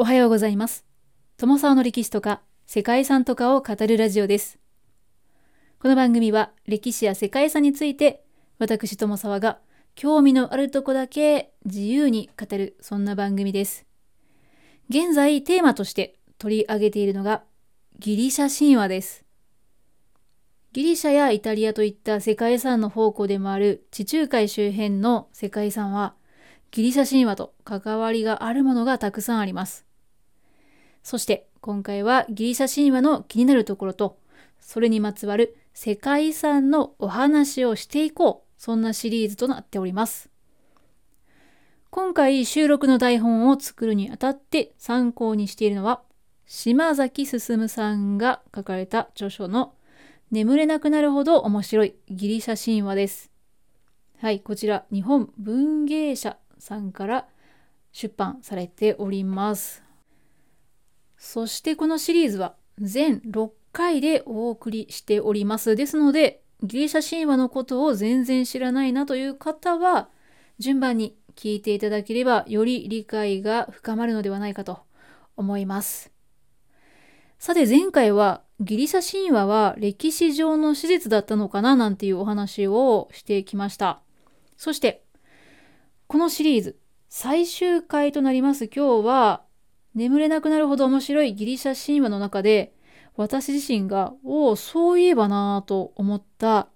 おはようございます。友沢の歴史とか世界遺産とかを語るラジオです。この番組は歴史や世界遺産について私友沢が興味のあるとこだけ自由に語るそんな番組です。現在テーマとして取り上げているのがギリシャ神話です。ギリシャやイタリアといった世界遺産の宝庫でもある地中海周辺の世界遺産はギリシャ神話と関わりがあるものがたくさんあります。そして今回はギリシャ神話の気になるところとそれにまつわる世界遺産のお話をしていこうそんなシリーズとなっております。今回収録の台本を作るにあたって参考にしているのは島崎進さんが書かれた著書の眠れなくなるほど面白いギリシャ神話です。はい、こちら日本文芸社さんから出版されております。そしてこのシリーズは全6回でお送りしております。ですので、ギリシャ神話のことを全然知らないなという方は、順番に聞いていただければより理解が深まるのではないかと思います。さて前回はギリシャ神話は歴史上の史実だったのかななんていうお話をしてきました。そしてこのシリーズ最終回となります今日は眠れなくなるほど面白いギリシャ神話の中で私自身がおおそういえばなぁと思った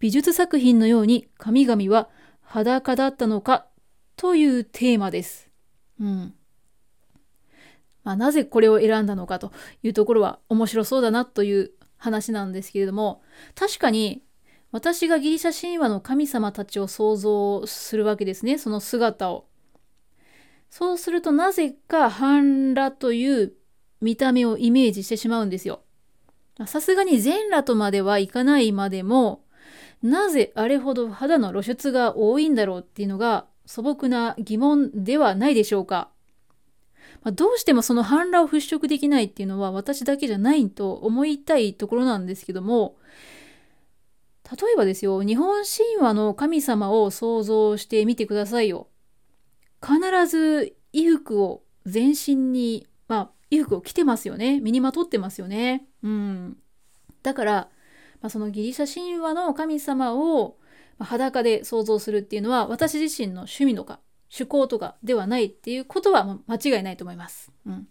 美術作品のように神々は裸だったのかというテーマです。うん。まあ、なぜこれを選んだのかというところは面白そうだなという話なんですけれども確かに私がギリシャ神話の神様たちを想像するわけですねその姿を。そうするとなぜか半裸という見た目をイメージしてしまうんですよ。さすがに全裸とまではいかないまでもなぜあれほど肌の露出が多いんだろうっていうのが素朴な疑問ではないでしょうか。まあ、どうしてもその反乱を払拭できないっていうのは私だけじゃないと思いたいところなんですけども例えばですよ日本神話の神様を想像してみてくださいよ。必ず衣服を全身にまあ衣服を着てますよね身にまとってますよね。うん、だから、まあ、そのギリシャ神話の神様を裸で想像するっていうのは私自身の趣味とか趣向とかではないっていうことは間違いないと思います。うん、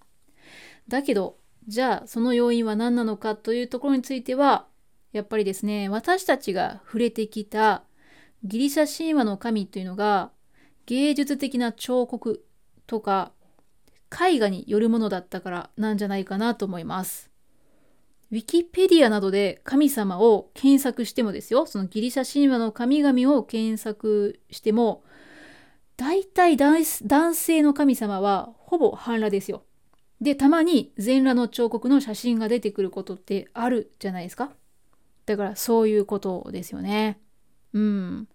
だけどじゃあその要因は何なのかというところについてはやっぱりですね私たちが触れてきたギリシャ神話の神というのが芸術的な彫刻とか絵画によるものだったからなんじゃないかなと思います。ウィキペディアなどで神様を検索してもですよそのギリシャ神話の神々を検索しても大体男性の神様はほぼ半裸ですよ。でたまに全裸の彫刻の写真が出てくることってあるじゃないですか。だからそういうことですよね。うん。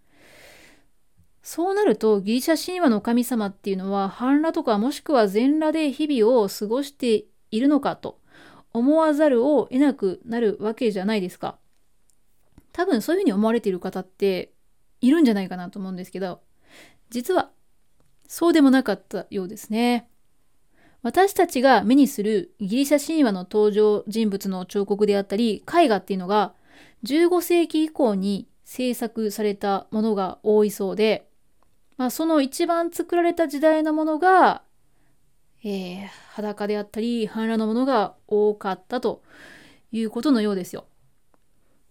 そうなるとギリシャ神話の神様っていうのは半裸とかもしくは全裸で日々を過ごしているのかと思わざるを得なくなるわけじゃないですか。多分そういうふうに思われている方っているんじゃないかなと思うんですけど実はそうでもなかったようですね。私たちが目にするギリシャ神話の登場人物の彫刻であったり絵画っていうのが15世紀以降に制作されたものが多いそうで、まあ、その一番作られた時代のものが、えー、裸であったり半裸のものが多かったということのようですよ。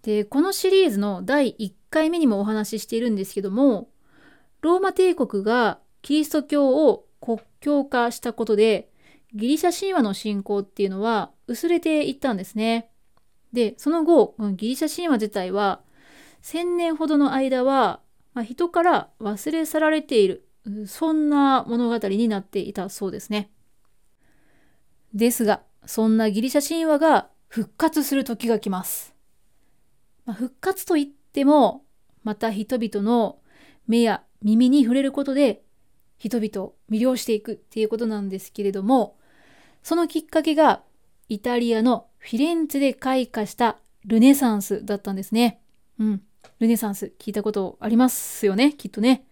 でこのシリーズの第1回目にもお話ししているんですけどもローマ帝国がキリスト教を国教化したことでギリシャ神話の信仰っていうのは薄れていったんですね。でその後ギリシャ神話自体は1,000年ほどの間は、まあ、人から忘れ去られているそんな物語になっていたそうですね。ですがそんなギリシャ神話が復活する時が来ます。まあ、復活といってもまた人々の目や耳に触れることで人々を魅了していくっていうことなんですけれどもそのきっかけがイタリアのフィレンツェで開花したルネサンスだったんですね。うん。ルネサンス聞いたことありますよね？きっとね。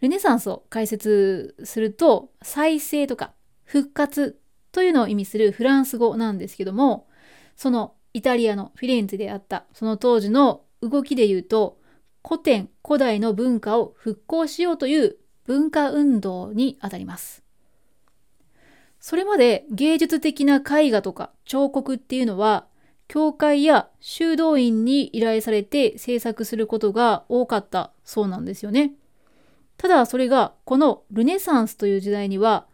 ルネサンスを解説すると再生とか復活というのを意味するフランス語なんですけども、そのイタリアのフィレンツェであったその当時の動きで言うと、古典古代の文化を復興しようという文化運動にあたります。それまで芸術的な絵画とか彫刻っていうのは、教会や修道院に依頼されて制作することが多かったそうなんですよね。ただそれがこのルネサンスという時代には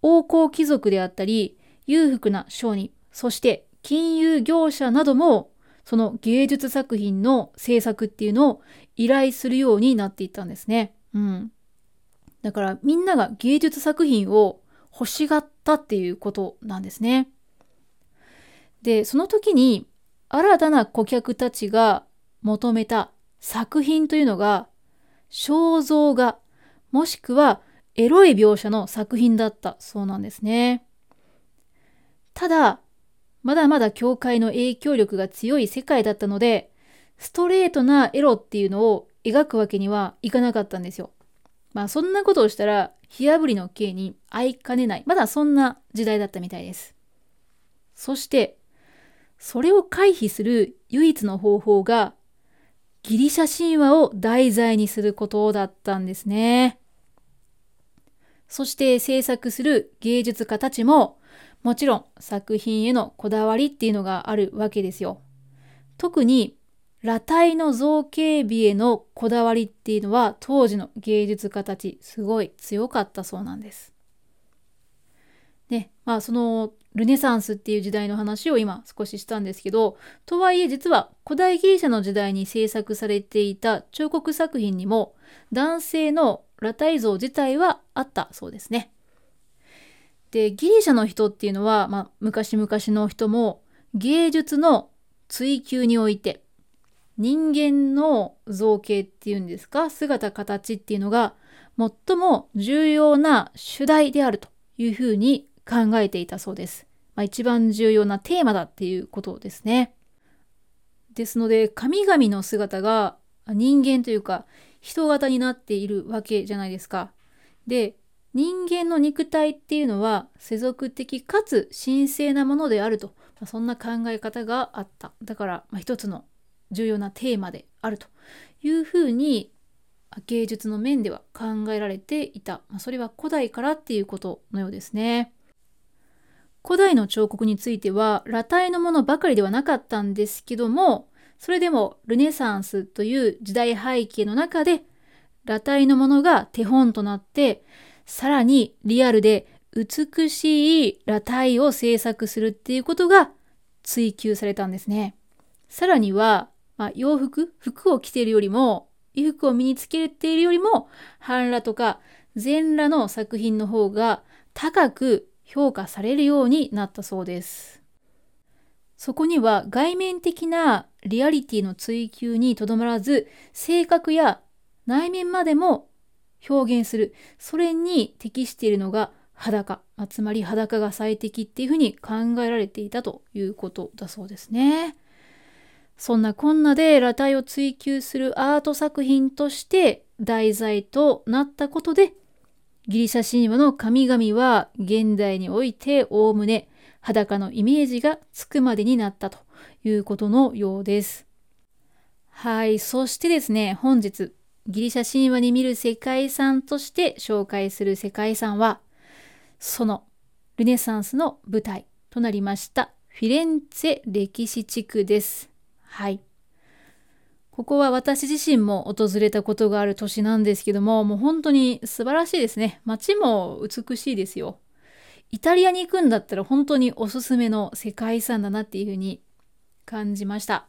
王侯貴族であったり裕福な商人そして金融業者などもその芸術作品の制作っていうのを依頼するようになっていったんですね。うん。だからみんなが芸術作品を欲しがったっていうことなんですね。で、その時に新たな顧客たちが求めた作品というのが肖像画もしくはエロい描写の作品だったそうなんですね。ただ、まだまだ教会の影響力が強い世界だったので、ストレートなエロっていうのを描くわけにはいかなかったんですよ。まあそんなことをしたら、火あぶりの刑に合いかねない。まだそんな時代だったみたいです。そして、それを回避する唯一の方法が、ギリシャ神話を題材にすることだったんですね。そして制作する芸術家たちも、もちろん作品へのこだわりっていうのがあるわけですよ。特に裸体の造形美へのこだわりっていうのは当時の芸術家たちすごい強かったそうなんです。ね、まあそのルネサンスっていう時代の話を今少ししたんですけど、とはいえ実は古代ギリシャの時代に制作されていた彫刻作品にも男性の裸体像自体はあったそうですね。で、ギリシャの人っていうのは、まあ昔々の人も芸術の追求において人間の造形っていうんですか、姿形っていうのが最も重要な主題であるというふうに考えていたそうです。まあ、一番重要なテーマだっていうことですね。ですので神々の姿が人間というか人型になっているわけじゃないですか。で人間の肉体っていうのは世俗的かつ神聖なものであると、まあ、そんな考え方があった。だから、まあ、一つの重要なテーマであるというふうに芸術の面では考えられていた。まあ、それは古代からっていうことのようですね。古代の彫刻については裸体のものばかりではなかったんですけどもそれでもルネサンスという時代背景の中で裸体のものが手本となってさらにリアルで美しい裸体を制作するっていうことが追求されたんですね。さらには、まあ、洋服服を着ているよりも衣服を身につけているよりも半裸とか全裸の作品の方が高く評価されるようになったそうです。そこには外面的なリアリティの追求にとどまらず、性格や内面までも表現する。それに適しているのが裸。つまり裸が最適っていうふうに考えられていたということだそうですね。そんなこんなで裸体を追求するアート作品として題材となったことでギリシャ神話の神々は現代においておおむね裸のイメージがつくまでになったということのようです。はい。そしてですね、本日、ギリシャ神話に見る世界遺産として紹介する世界遺産は、そのルネサンスの舞台となりましたフィレンツェ歴史地区です。はい。ここは私自身も訪れたことがある都市なんですけども、もう本当に素晴らしいですね。街も美しいですよ。イタリアに行くんだったら本当におすすめの世界遺産だなっていうふうに感じました。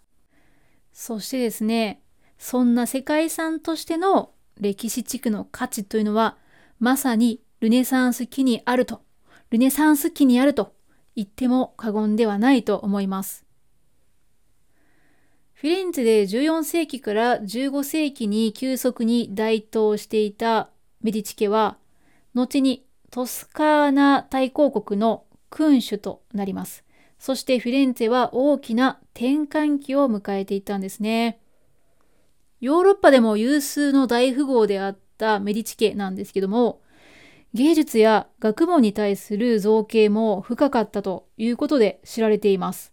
そしてですね、そんな世界遺産としての歴史地区の価値というのは、まさにルネサンス期にあると、ルネサンス期にあると言っても過言ではないと思います。フィレンツェで14世紀から15世紀に急速に台頭していたメディチ家は、後にトスカーナ大公国の君主となります。そしてフィレンツェは大きな転換期を迎えていたんですね。ヨーロッパでも有数の大富豪であったメディチ家なんですけども、芸術や学問に対する造形も深かったということで知られています。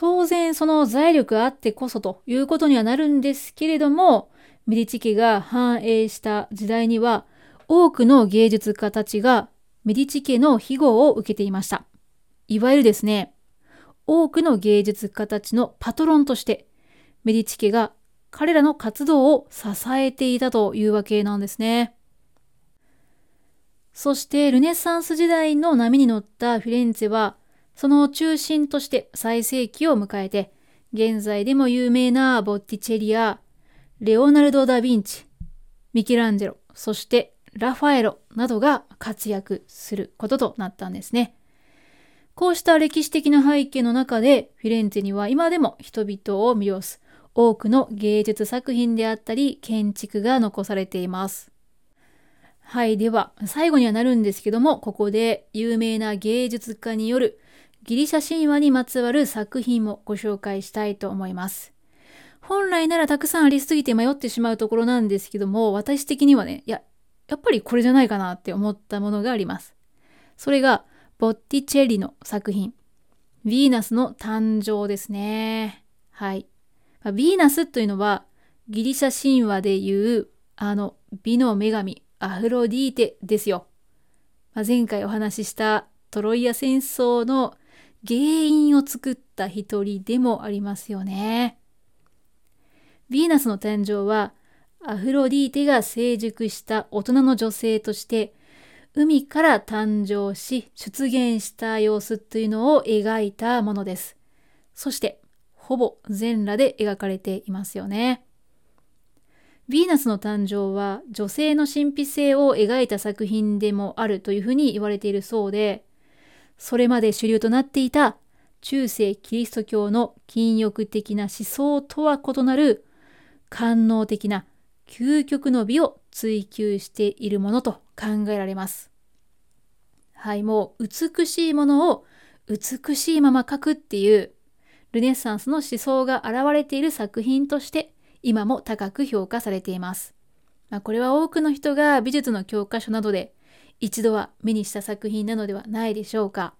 当然その財力あってこそということにはなるんですけれども、メディチ家が繁栄した時代には多くの芸術家たちがメディチ家の庇護を受けていました。いわゆるですね、多くの芸術家たちのパトロンとしてメディチ家が彼らの活動を支えていたというわけなんですね。そしてルネサンス時代の波に乗ったフィレンツェはその中心として最盛期を迎えて現在でも有名なボッティチェリやレオナルド・ダ・ヴィンチ、ミケランジェロ、そしてラファエロなどが活躍することとなったんですね。こうした歴史的な背景の中でフィレンツェには今でも人々を魅了す多くの芸術作品であったり建築が残されています。はい。では、最後にはなるんですけども、ここで有名な芸術家によるギリシャ神話にまつわる作品もご紹介したいと思います。本来ならたくさんありすぎて迷ってしまうところなんですけども、私的にはね、いや、やっぱりこれじゃないかなって思ったものがあります。それが、ボッティチェリの作品、ヴィーナスの誕生ですね。はい。ヴィーナスというのはギリシャ神話でいうあの美の女神アフロディーテですよ。まあ、前回お話ししたトロイア戦争の原因を作った一人でもありますよね。ヴィーナスの誕生はアフロディーテが成熟した大人の女性として海から誕生し出現した様子というのを描いたものです。そしてほぼ全裸で描かれていますよね。ヴィーナスの誕生は女性の神秘性を描いた作品でもあるというふうに言われているそうで、それまで主流となっていた中世キリスト教の禁欲的な思想とは異なる官能的な究極の美を追求しているものと考えられます。はい、もう美しいものを美しいまま描くっていうルネッサンスの思想が現れている作品として今も高く評価されています。まあ、これは多くの人が美術の教科書などで一度は目にした作品なのではないでしょうか。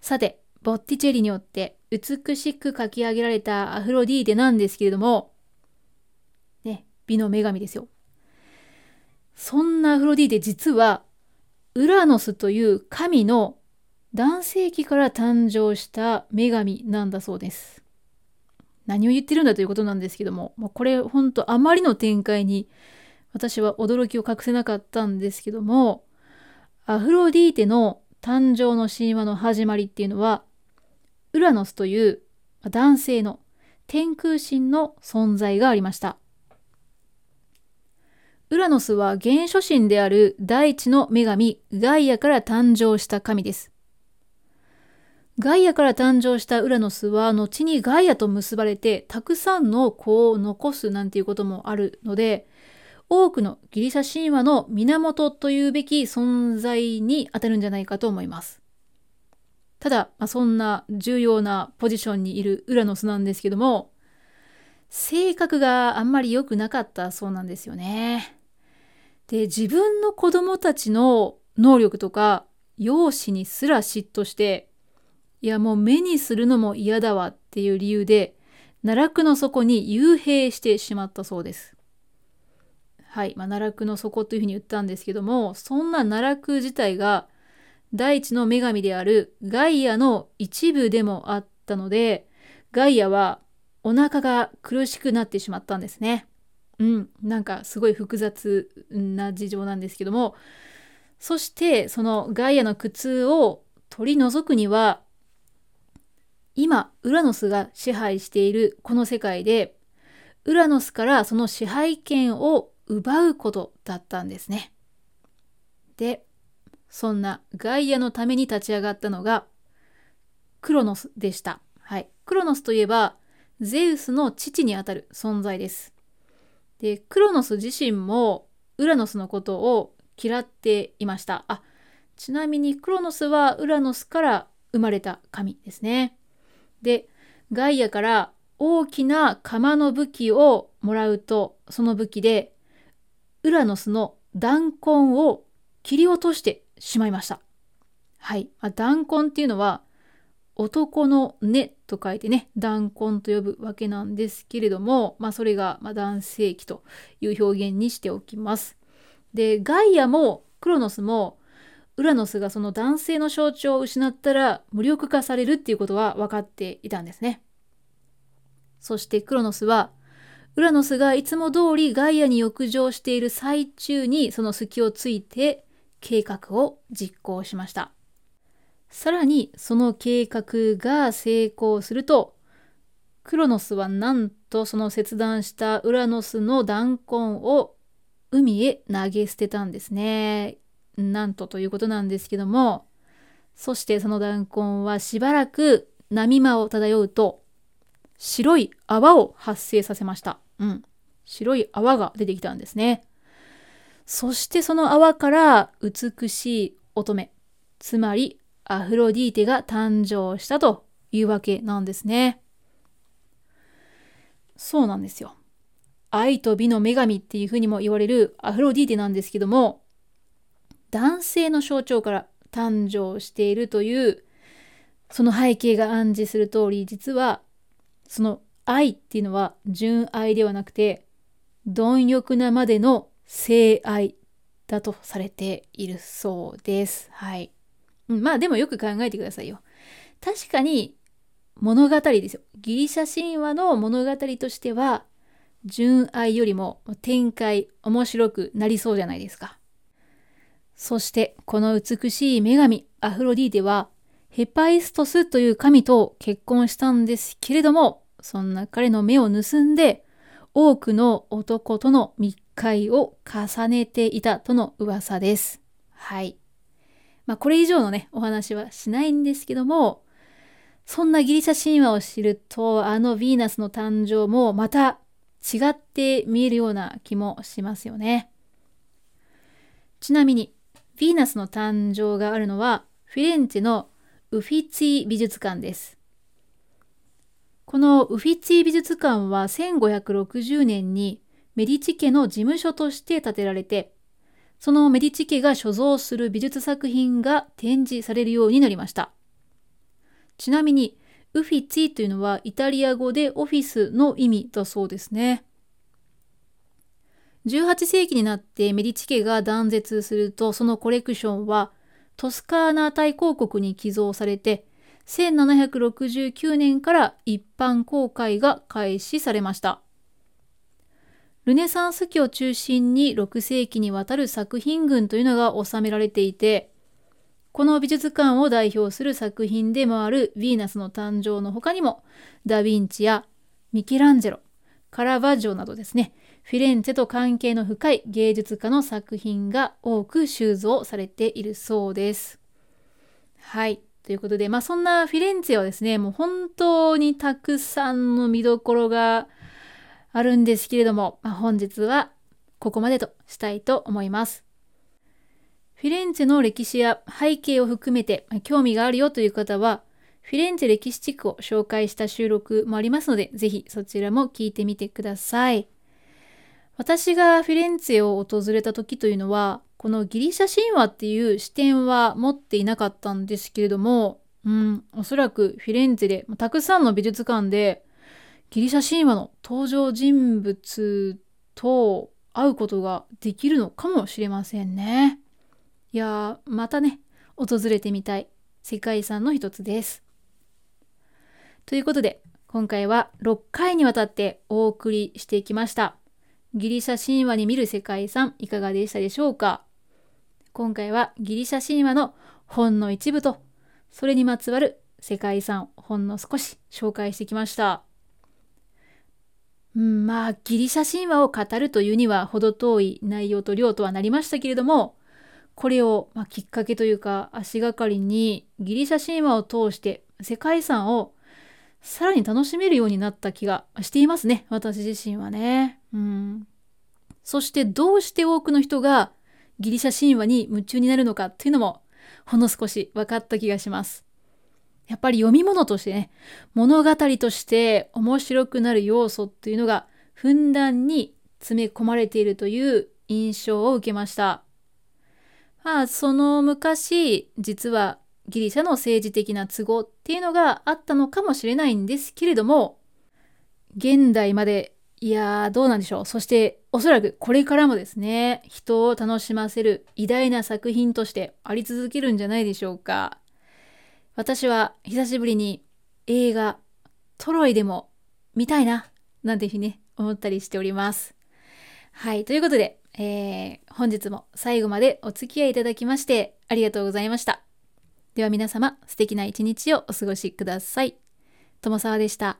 さて、ボッティチェリによって美しく描き上げられたアフロディーテなんですけれども、ね、美の女神ですよ。そんなアフロディーテ実はウラノスという神の男性器から誕生した女神なんだそうです。何を言ってるんだということなんですけども、これ本当あまりの展開に私は驚きを隠せなかったんですけども、アフロディーテの誕生の神話の始まりっていうのは、ウラノスという男性の天空神の存在がありました。ウラノスは原初神である大地の女神ガイアから誕生した神です。ガイアから誕生したウラノスは後にガイアと結ばれてたくさんの子を残すなんていうこともあるので多くのギリシャ神話の源というべき存在に当たるんじゃないかと思います。ただ、まあ、そんな重要なポジションにいるウラノスなんですけども性格があんまり良くなかったそうなんですよね。で自分の子供たちの能力とか容姿にすら嫉妬していやもう目にするのも嫌だわっていう理由で奈落の底に幽閉してしまったそうです。はい、まあ、奈落の底というふうに言ったんですけどもそんな奈落自体が大地の女神であるガイアの一部でもあったのでガイアはお腹が苦しくなってしまったんですね。うん、なんかすごい複雑な事情なんですけどもそしてそのガイアの苦痛を取り除くには今ウラノスが支配しているこの世界でウラノスからその支配権を奪うことだったんですね。でそんなガイアのために立ち上がったのがクロノスでした。はい、クロノスといえばゼウスの父にあたる存在です。でクロノス自身もウラノスのことを嫌っていました。あちなみにクロノスはウラノスから生まれた神ですね。でガイアから大きな釜の武器をもらうとその武器でウラノスの弾痕を切り落としてしまいました。はい。まあ、弾痕っていうのは男の根と書いてね、弾痕と呼ぶわけなんですけれども、まあそれがま男性器という表現にしておきます。で、ガイアもクロノスもウラノスがその男性の象徴を失ったら無力化されるっていうことは分かっていたんですね。そしてクロノスはウラノスがいつも通りガイアに浴場している最中にその隙をついて計画を実行しました。さらにその計画が成功するとクロノスはなんとその切断したウラノスの弾痕を海へ投げ捨てたんですね。なんとということなんですけどもそしてその弾痕はしばらく波間を漂うと白い泡を発生させました。うん。白い泡が出てきたんですね。そしてその泡から美しい乙女、つまりアフロディーテが誕生したというわけなんですね。そうなんですよ。愛と美の女神っていうふうにも言われるアフロディーテなんですけども、男性の象徴から誕生しているというその背景が暗示する通り実はその愛っていうのは純愛ではなくて貪欲なまでの性愛だとされているそうです。はい。まあでもよく考えてくださいよ。確かに物語ですよ。ギリシャ神話の物語としては純愛よりも展開面白くなりそうじゃないですか。そしてこの美しい女神アフロディーテはヘパイストスという神と結婚したんですけれども、そんな彼の目を盗んで、多くの男との密会を重ねていたとの噂です。はい。まあ、これ以上のね、お話はしないんですけども、そんなギリシャ神話を知ると、あのヴィーナスの誕生もまた違って見えるような気もしますよね。ちなみに、ヴィーナスの誕生があるのは、フィレンツェのウフィツィ美術館です。このウフィツィ美術館は1560年にメディチ家の事務所として建てられて、そのメディチ家が所蔵する美術作品が展示されるようになりました。ちなみに、ウフィツィというのはイタリア語でオフィスの意味だそうですね。18世紀になってメディチ家が断絶するとそのコレクションはトスカーナ大公国に寄贈されて、1769年から一般公開が開始されました。ルネサンス期を中心に6世紀にわたる作品群というのが収められていて、この美術館を代表する作品でもあるヴィーナスの誕生の他にも、ダ・ヴィンチやミケランジェロ、カラバジョなどですね、フィレンツェと関係の深い芸術家の作品が多く収蔵されているそうです。はい。ということで、まあそんなフィレンツェはですね、もう本当にたくさんの見どころがあるんですけれども、まあ、本日はここまでとしたいと思います。フィレンツェの歴史や背景を含めて興味があるよという方は、フィレンツェ歴史地区を紹介した収録もありますので、ぜひそちらも聞いてみてください。私がフィレンツェを訪れた時というのは、このギリシャ神話っていう視点は持っていなかったんですけれども、うん、おそらくフィレンツェでたくさんの美術館でギリシャ神話の登場人物と会うことができるのかもしれませんね。いやー、またね、訪れてみたい世界遺産の一つです。ということで、今回は6回にわたってお送りしてきました。ギリシャ神話に見る世界遺産いかがでしたでしょうか？今回はギリシャ神話のほんの一部と、それにまつわる世界遺産ほんの少し紹介してきました。うん、まあ、ギリシャ神話を語るというには程遠い内容と量とはなりましたけれども、これを、まあ、きっかけというか足がかりにギリシャ神話を通して世界遺産をさらに楽しめるようになった気がしていますね。私自身はね。うん。そしてどうして多くの人がギリシャ神話に夢中になるのかっていうのもほんの少し分かった気がします。やっぱり読み物としてね、物語として面白くなる要素っていうのがふんだんに詰め込まれているという印象を受けました。まあ、その昔、実はギリシャの政治的な都合っていうのがあったのかもしれないんですけれども、現代まで、いやー、どうなんでしょう。そして、おそらくこれからもですね、人を楽しませる偉大な作品としてあり続けるんじゃないでしょうか。私は久しぶりに映画トロイでも見たいな、なんていうふうにね、思ったりしております。はい、ということで、えー、本日も最後までお付き合いいただきましてありがとうございました。では皆様、素敵な一日をお過ごしください。友沢でした。